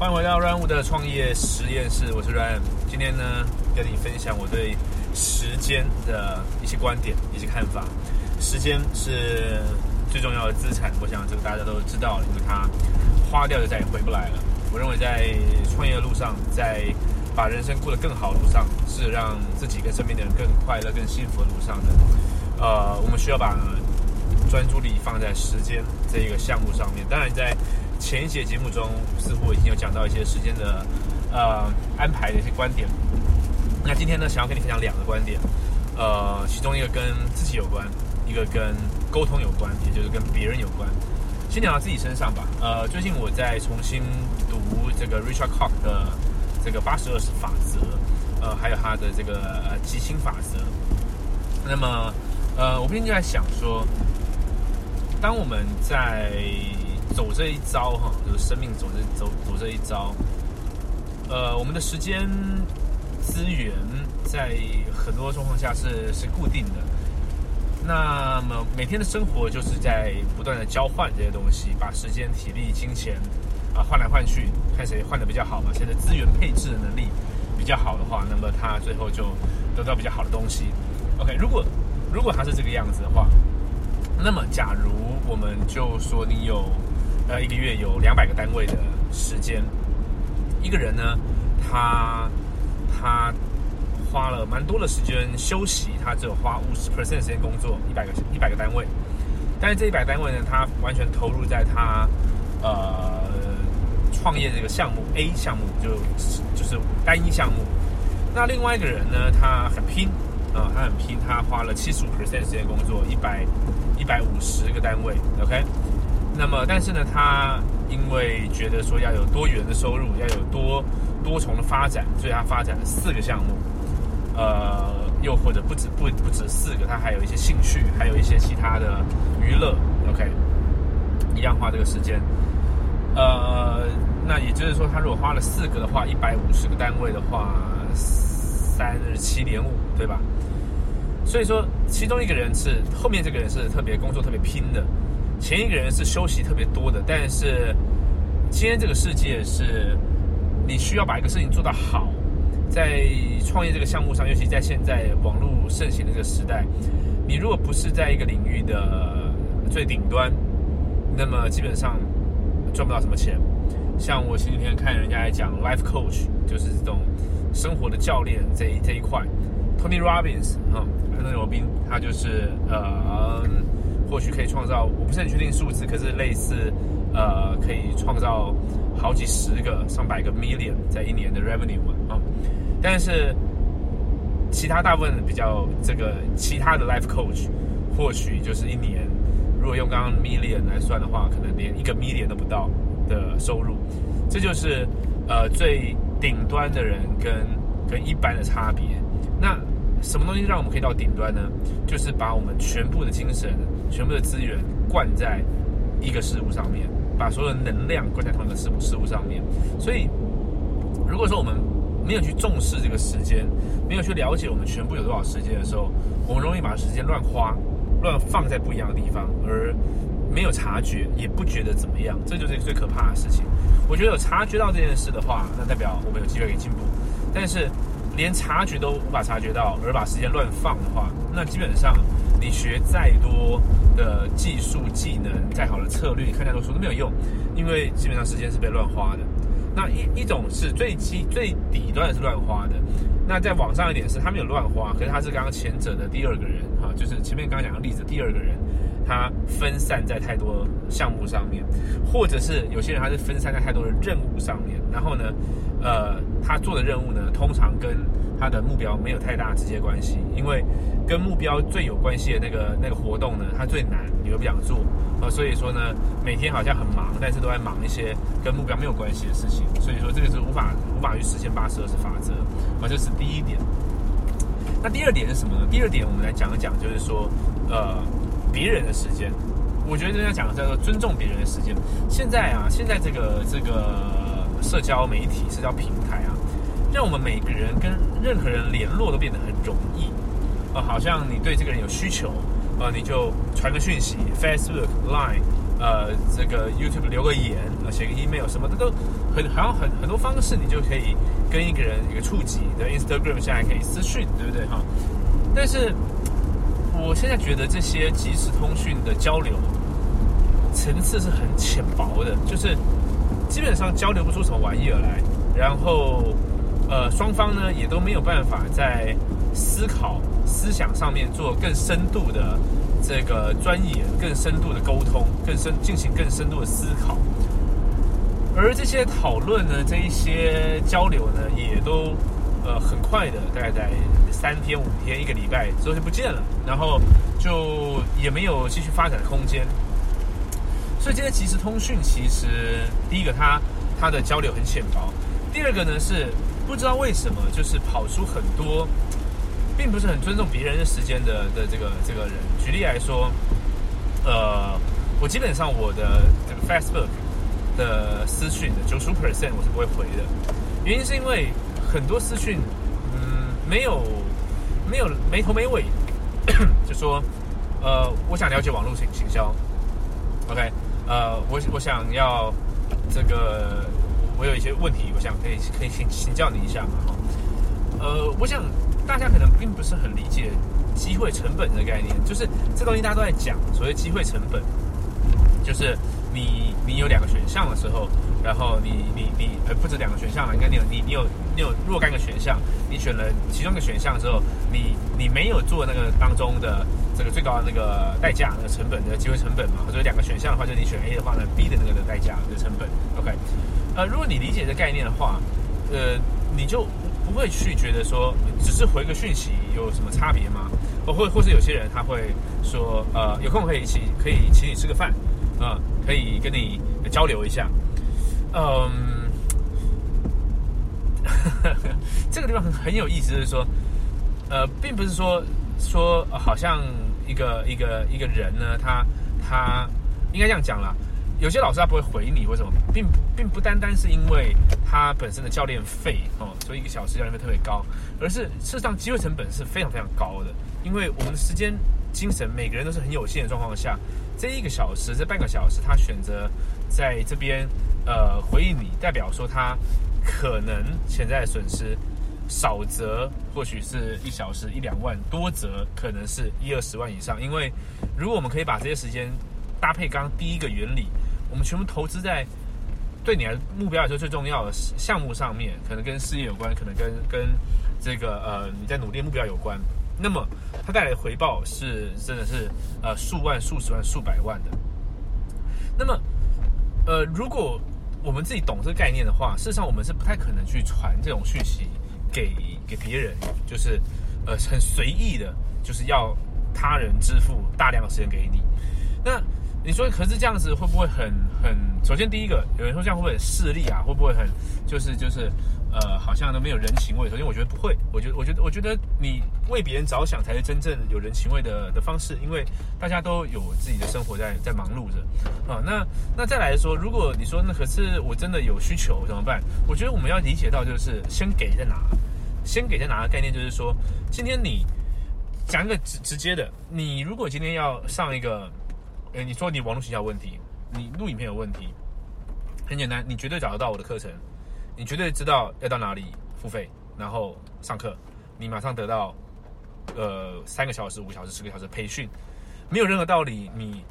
欢迎回到 Ryan 的创业实验室，我是 Ryan。今天呢，跟你分享我对时间的一些观点、一些看法。时间是最重要的资产，我想这个大家都知道，因为它花掉就再也回不来了。我认为在创业的路上，在把人生过得更好的路上，是让自己跟身边的人更快乐、更幸福的路上的。呃，我们需要把专注力放在时间这一个项目上面。当然，在前一节节目中，似乎已经有讲到一些时间的呃安排的一些观点。那今天呢，想要跟你分享两个观点，呃，其中一个跟自己有关，一个跟沟通有关，也就是跟别人有关。先讲到自己身上吧。呃，最近我在重新读这个 Richard Koch 的这个八十二十法则，呃，还有他的这个极星法则。那么，呃，我最近就在想说，当我们在走这一招哈，就是生命走这走走这一招。呃，我们的时间资源在很多状况下是是固定的。那么每天的生活就是在不断的交换这些东西，把时间、体力、金钱啊换来换去，看谁换的比较好嘛。谁的资源配置的能力比较好的话，那么他最后就得到比较好的东西。OK，如果如果他是这个样子的话，那么假如我们就说你有。呃，一个月有两百个单位的时间，一个人呢，他他花了蛮多的时间休息，他只有花五十 percent 时间工作，一百个一百个单位，但是这一百单位呢，他完全投入在他呃创业这个项目 A 项目，就就是单一项目。那另外一个人呢，他很拼啊，他很拼，他花了七十五 percent 时间工作，一百一百五十个单位，OK。那么，但是呢，他因为觉得说要有多元的收入，要有多多重的发展，所以他发展了四个项目，呃，又或者不止不不止四个，他还有一些兴趣，还有一些其他的娱乐，OK，一样花这个时间，呃，那也就是说，他如果花了四个的话，一百五十个单位的话，三十七点五，对吧？所以说，其中一个人是后面这个人是特别工作特别拼的。前一个人是休息特别多的，但是今天这个世界是，你需要把一个事情做得好，在创业这个项目上，尤其在现在网络盛行的这个时代，你如果不是在一个领域的最顶端，那么基本上赚不到什么钱。像我前几天看人家来讲 life coach，就是这种生活的教练这一这一块，Tony Robbins 啊，安东尼罗宾，他就是呃。或许可以创造，我不是很确定数字，可是类似，呃，可以创造好几十个、上百个 million 在一年的 revenue，啊，但是其他大部分比较这个其他的 life coach，或许就是一年，如果用刚刚 million 来算的话，可能连一个 million 都不到的收入，这就是呃最顶端的人跟跟一般的差别，那。什么东西让我们可以到顶端呢？就是把我们全部的精神、全部的资源灌在一个事物上面，把所有的能量灌在同一个事物事物上面。所以，如果说我们没有去重视这个时间，没有去了解我们全部有多少时间的时候，我们容易把时间乱花、乱放在不一样的地方，而没有察觉，也不觉得怎么样。这就是最可怕的事情。我觉得有察觉到这件事的话，那代表我们有机会可以进步。但是，连察觉都无法察觉到，而把时间乱放的话，那基本上你学再多的技术、技能、再好的策略，你看太多书都没有用，因为基本上时间是被乱花的。那一一种是最基最底端是乱花的，那在网上一点是他没有乱花，可是他是刚刚前者的第二个人哈，就是前面刚刚讲的例子第二个人。他分散在太多项目上面，或者是有些人他是分散在太多的任务上面，然后呢，呃，他做的任务呢，通常跟他的目标没有太大直接关系，因为跟目标最有关系的那个那个活动呢，它最难，你又不想做啊，所以说呢，每天好像很忙，但是都在忙一些跟目标没有关系的事情，所以说这个是无法无法去实现八十二十法则啊，这是第一点。那第二点是什么呢？第二点我们来讲一讲，就是说，呃。别人的时间，我觉得人家讲的叫做尊重别人的时间。现在啊，现在这个这个社交媒体、社交平台啊，让我们每个人跟任何人联络都变得很容易。呃，好像你对这个人有需求，呃，你就传个讯息，Facebook、Line，呃这个 YouTube 留个言，呃写个 email 什么的都很好像很很多方式，你就可以跟一个人一个触及的 Instagram 现在可以私讯，对不对哈？但是我现在觉得这些即时通讯的交流层次是很浅薄的，就是基本上交流不出什么玩意儿来，然后呃双方呢也都没有办法在思考思想上面做更深度的这个钻研、更深度的沟通、更深进行更深度的思考，而这些讨论呢，这一些交流呢，也都呃很快的，大概在三天、五天、一个礼拜之后就不见了，然后就也没有继续发展的空间。所以这些即时通讯其实，第一个它它的交流很浅薄，第二个呢是不知道为什么就是跑出很多。并不是很尊重别人的时间的的这个这个人。举例来说，呃，我基本上我的这个 Facebook 的私讯的九十 percent 我是不会回的，原因是因为很多私讯，嗯，没有没有没头没尾，就说，呃，我想了解网络行行销，OK，呃，我我想要这个，我有一些问题，我想可以可以请请教你一下嘛，哈，呃，我想。大家可能并不是很理解机会成本的概念，就是这东西大家都在讲所谓机会成本，就是你你有两个选项的时候，然后你你你呃不止两个选项了，应该你有你你有你有若干个选项，你选了其中一个选项之后，你你没有做那个当中的这个最高的那个代价那个成本的机会成本嘛，所以两个选项的话，就你选 A 的话呢，B 的那个的代价的成本，OK，呃，如果你理解这概念的话，呃，你就。不会去觉得说只是回个讯息有什么差别吗？或或或是有些人他会说，呃，有空可以一起可以请你吃个饭，啊，可以跟你交流一下。嗯，这个地方很很有意思，就是说，呃，并不是说说好像一个一个一个人呢，他他应该这样讲了。有些老师他不会回你，为什么？并并不单单是因为他本身的教练费哦，所以一个小时教练费特别高，而是事实上机会成本是非常非常高的。因为我们的时间、精神，每个人都是很有限的状况下，这一个小时、这半个小时，他选择在这边呃回应你，代表说他可能潜在的损失，少则或许是一小时一两万，多则可能是一二十万以上。因为如果我们可以把这些时间搭配刚第一个原理。我们全部投资在对你来目标来说最重要的项目上面，可能跟事业有关，可能跟跟这个呃你在努力目标有关。那么它带来的回报是真的是呃数万、数十万、数百万的。那么呃，如果我们自己懂这个概念的话，事实上我们是不太可能去传这种讯息给给别人，就是呃很随意的，就是要他人支付大量的时间给你。那你说，可是这样子会不会很很？首先，第一个，有人说这样会不会很势利啊？会不会很就是就是，呃，好像都没有人情味？首先，我觉得不会。我觉得，我觉得，我觉得你为别人着想才是真正有人情味的的方式，因为大家都有自己的生活在在忙碌着啊。那那再来说，如果你说那可是我真的有需求怎么办？我觉得我们要理解到，就是先给再拿，先给再拿的概念就是说，今天你讲一个直直接的，你如果今天要上一个。哎，你说你网络学校问题，你录影片有问题，很简单，你绝对找得到我的课程，你绝对知道要到哪里付费，然后上课，你马上得到呃三个小时、五个小时、十个小时培训，没有任何道理，你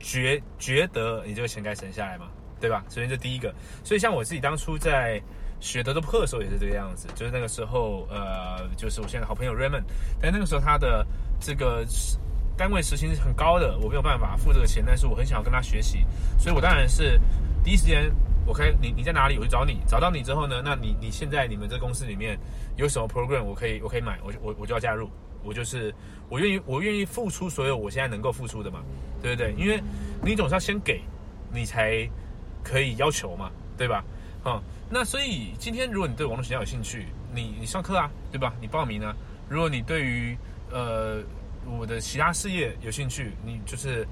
觉觉得你这个钱该省下来吗？对吧？首先这第一个，所以像我自己当初在学德州课的时候也是这个样子，就是那个时候呃，就是我现在好朋友 Raymond，但那个时候他的这个。单位时薪很高的，我没有办法付这个钱，但是我很想要跟他学习，所以我当然是第一时间我可以，你你在哪里，我就找你，找到你之后呢，那你你现在你们这公司里面有什么 program 我可以我可以买，我我我就要加入，我就是我愿意我愿意付出所有我现在能够付出的嘛，对不对？因为你总是要先给，你才可以要求嘛，对吧？啊，那所以今天如果你对网络学校有兴趣，你你上课啊，对吧？你报名啊，如果你对于呃。我的其他事业有兴趣，你就是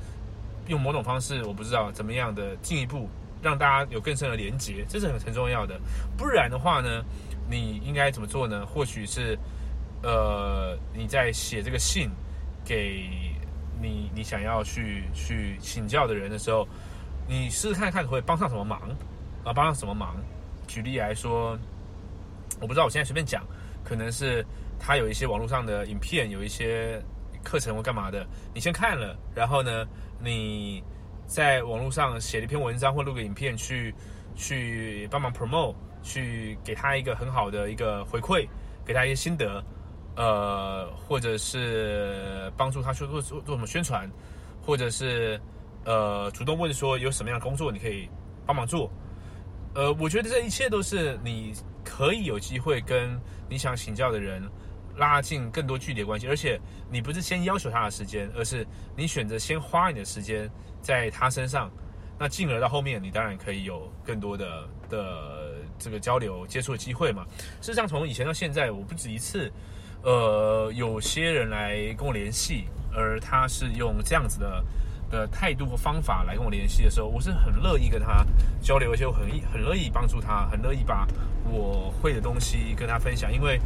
用某种方式，我不知道怎么样的进一步让大家有更深的连接，这是很很重要的。不然的话呢，你应该怎么做呢？或许是呃，你在写这个信给你你想要去去请教的人的时候，你试试看看会帮上什么忙啊？帮上什么忙？举例来说，我不知道，我现在随便讲，可能是他有一些网络上的影片，有一些课程或干嘛的，你先看了，然后呢，你在网络上写了一篇文章或录个影片，去去帮忙 promote，去给他一个很好的一个回馈，给他一些心得，呃，或者是帮助他去做做做什么宣传，或者是呃主动问说有什么样的工作你可以帮忙做。呃，我觉得这一切都是你可以有机会跟你想请教的人拉近更多距离的关系，而且你不是先要求他的时间，而是你选择先花你的时间在他身上，那进而到后面你当然可以有更多的的这个交流接触的机会嘛。事实上，从以前到现在，我不止一次，呃，有些人来跟我联系，而他是用这样子的。的态度和方法来跟我联系的时候，我是很乐意跟他交流，而且我很很乐意帮助他，很乐意把我会的东西跟他分享。因为，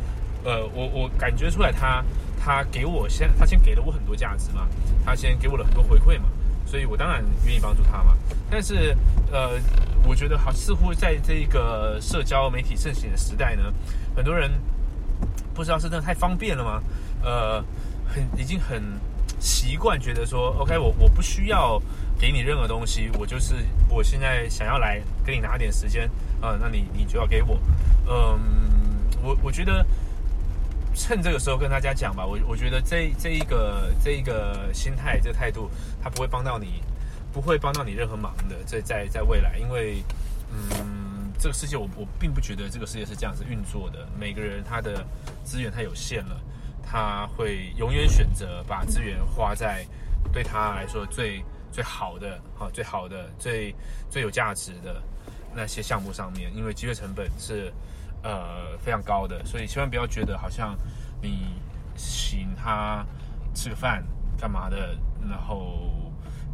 呃，我我感觉出来他他给我先他先给了我很多价值嘛，他先给我了很多回馈嘛，所以我当然愿意帮助他嘛。但是，呃，我觉得好似乎在这个社交媒体盛行的时代呢，很多人不知道是真的太方便了吗？呃，很已经很。习惯觉得说，OK，我我不需要给你任何东西，我就是我现在想要来跟你拿点时间啊，那你你就要给我，嗯，我我觉得趁这个时候跟大家讲吧，我我觉得这这一个这一个心态这态度，它不会帮到你，不会帮到你任何忙的，在在在未来，因为嗯，这个世界我我并不觉得这个世界是这样子运作的，每个人他的资源太有限了。他会永远选择把资源花在对他来说最最好的、啊最好的、最最有价值的那些项目上面，因为机会成本是呃非常高的，所以千万不要觉得好像你请他吃个饭干嘛的，然后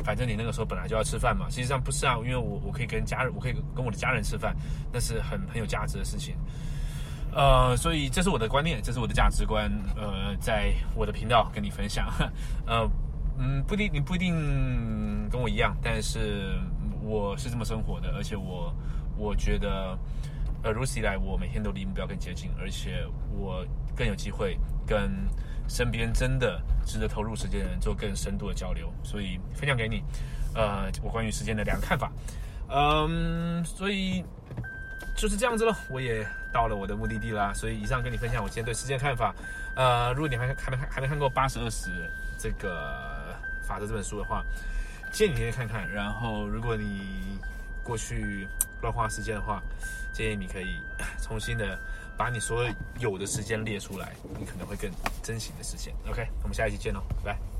反正你那个时候本来就要吃饭嘛，实际上不是啊，因为我我可以跟家人，我可以跟我的家人吃饭，那是很很有价值的事情。呃，所以这是我的观念，这是我的价值观。呃，在我的频道跟你分享。呃，嗯，不一定你不一定跟我一样，但是我是这么生活的，而且我我觉得，呃，如此一来，我每天都离目标更接近，而且我更有机会跟身边真的值得投入时间的人做更深度的交流。所以分享给你，呃，我关于时间的两个看法。嗯，所以。就是这样子了，我也到了我的目的地啦。所以以上跟你分享我今天对时间的看法。呃，如果你还还没还没看过《八十二十》这个法则这本书的话，建议你可以看看。然后，如果你过去乱花时间的话，建议你可以 重新的把你所有的时间列出来，你可能会更珍惜你的时间。OK，我们下一期见喽，拜拜。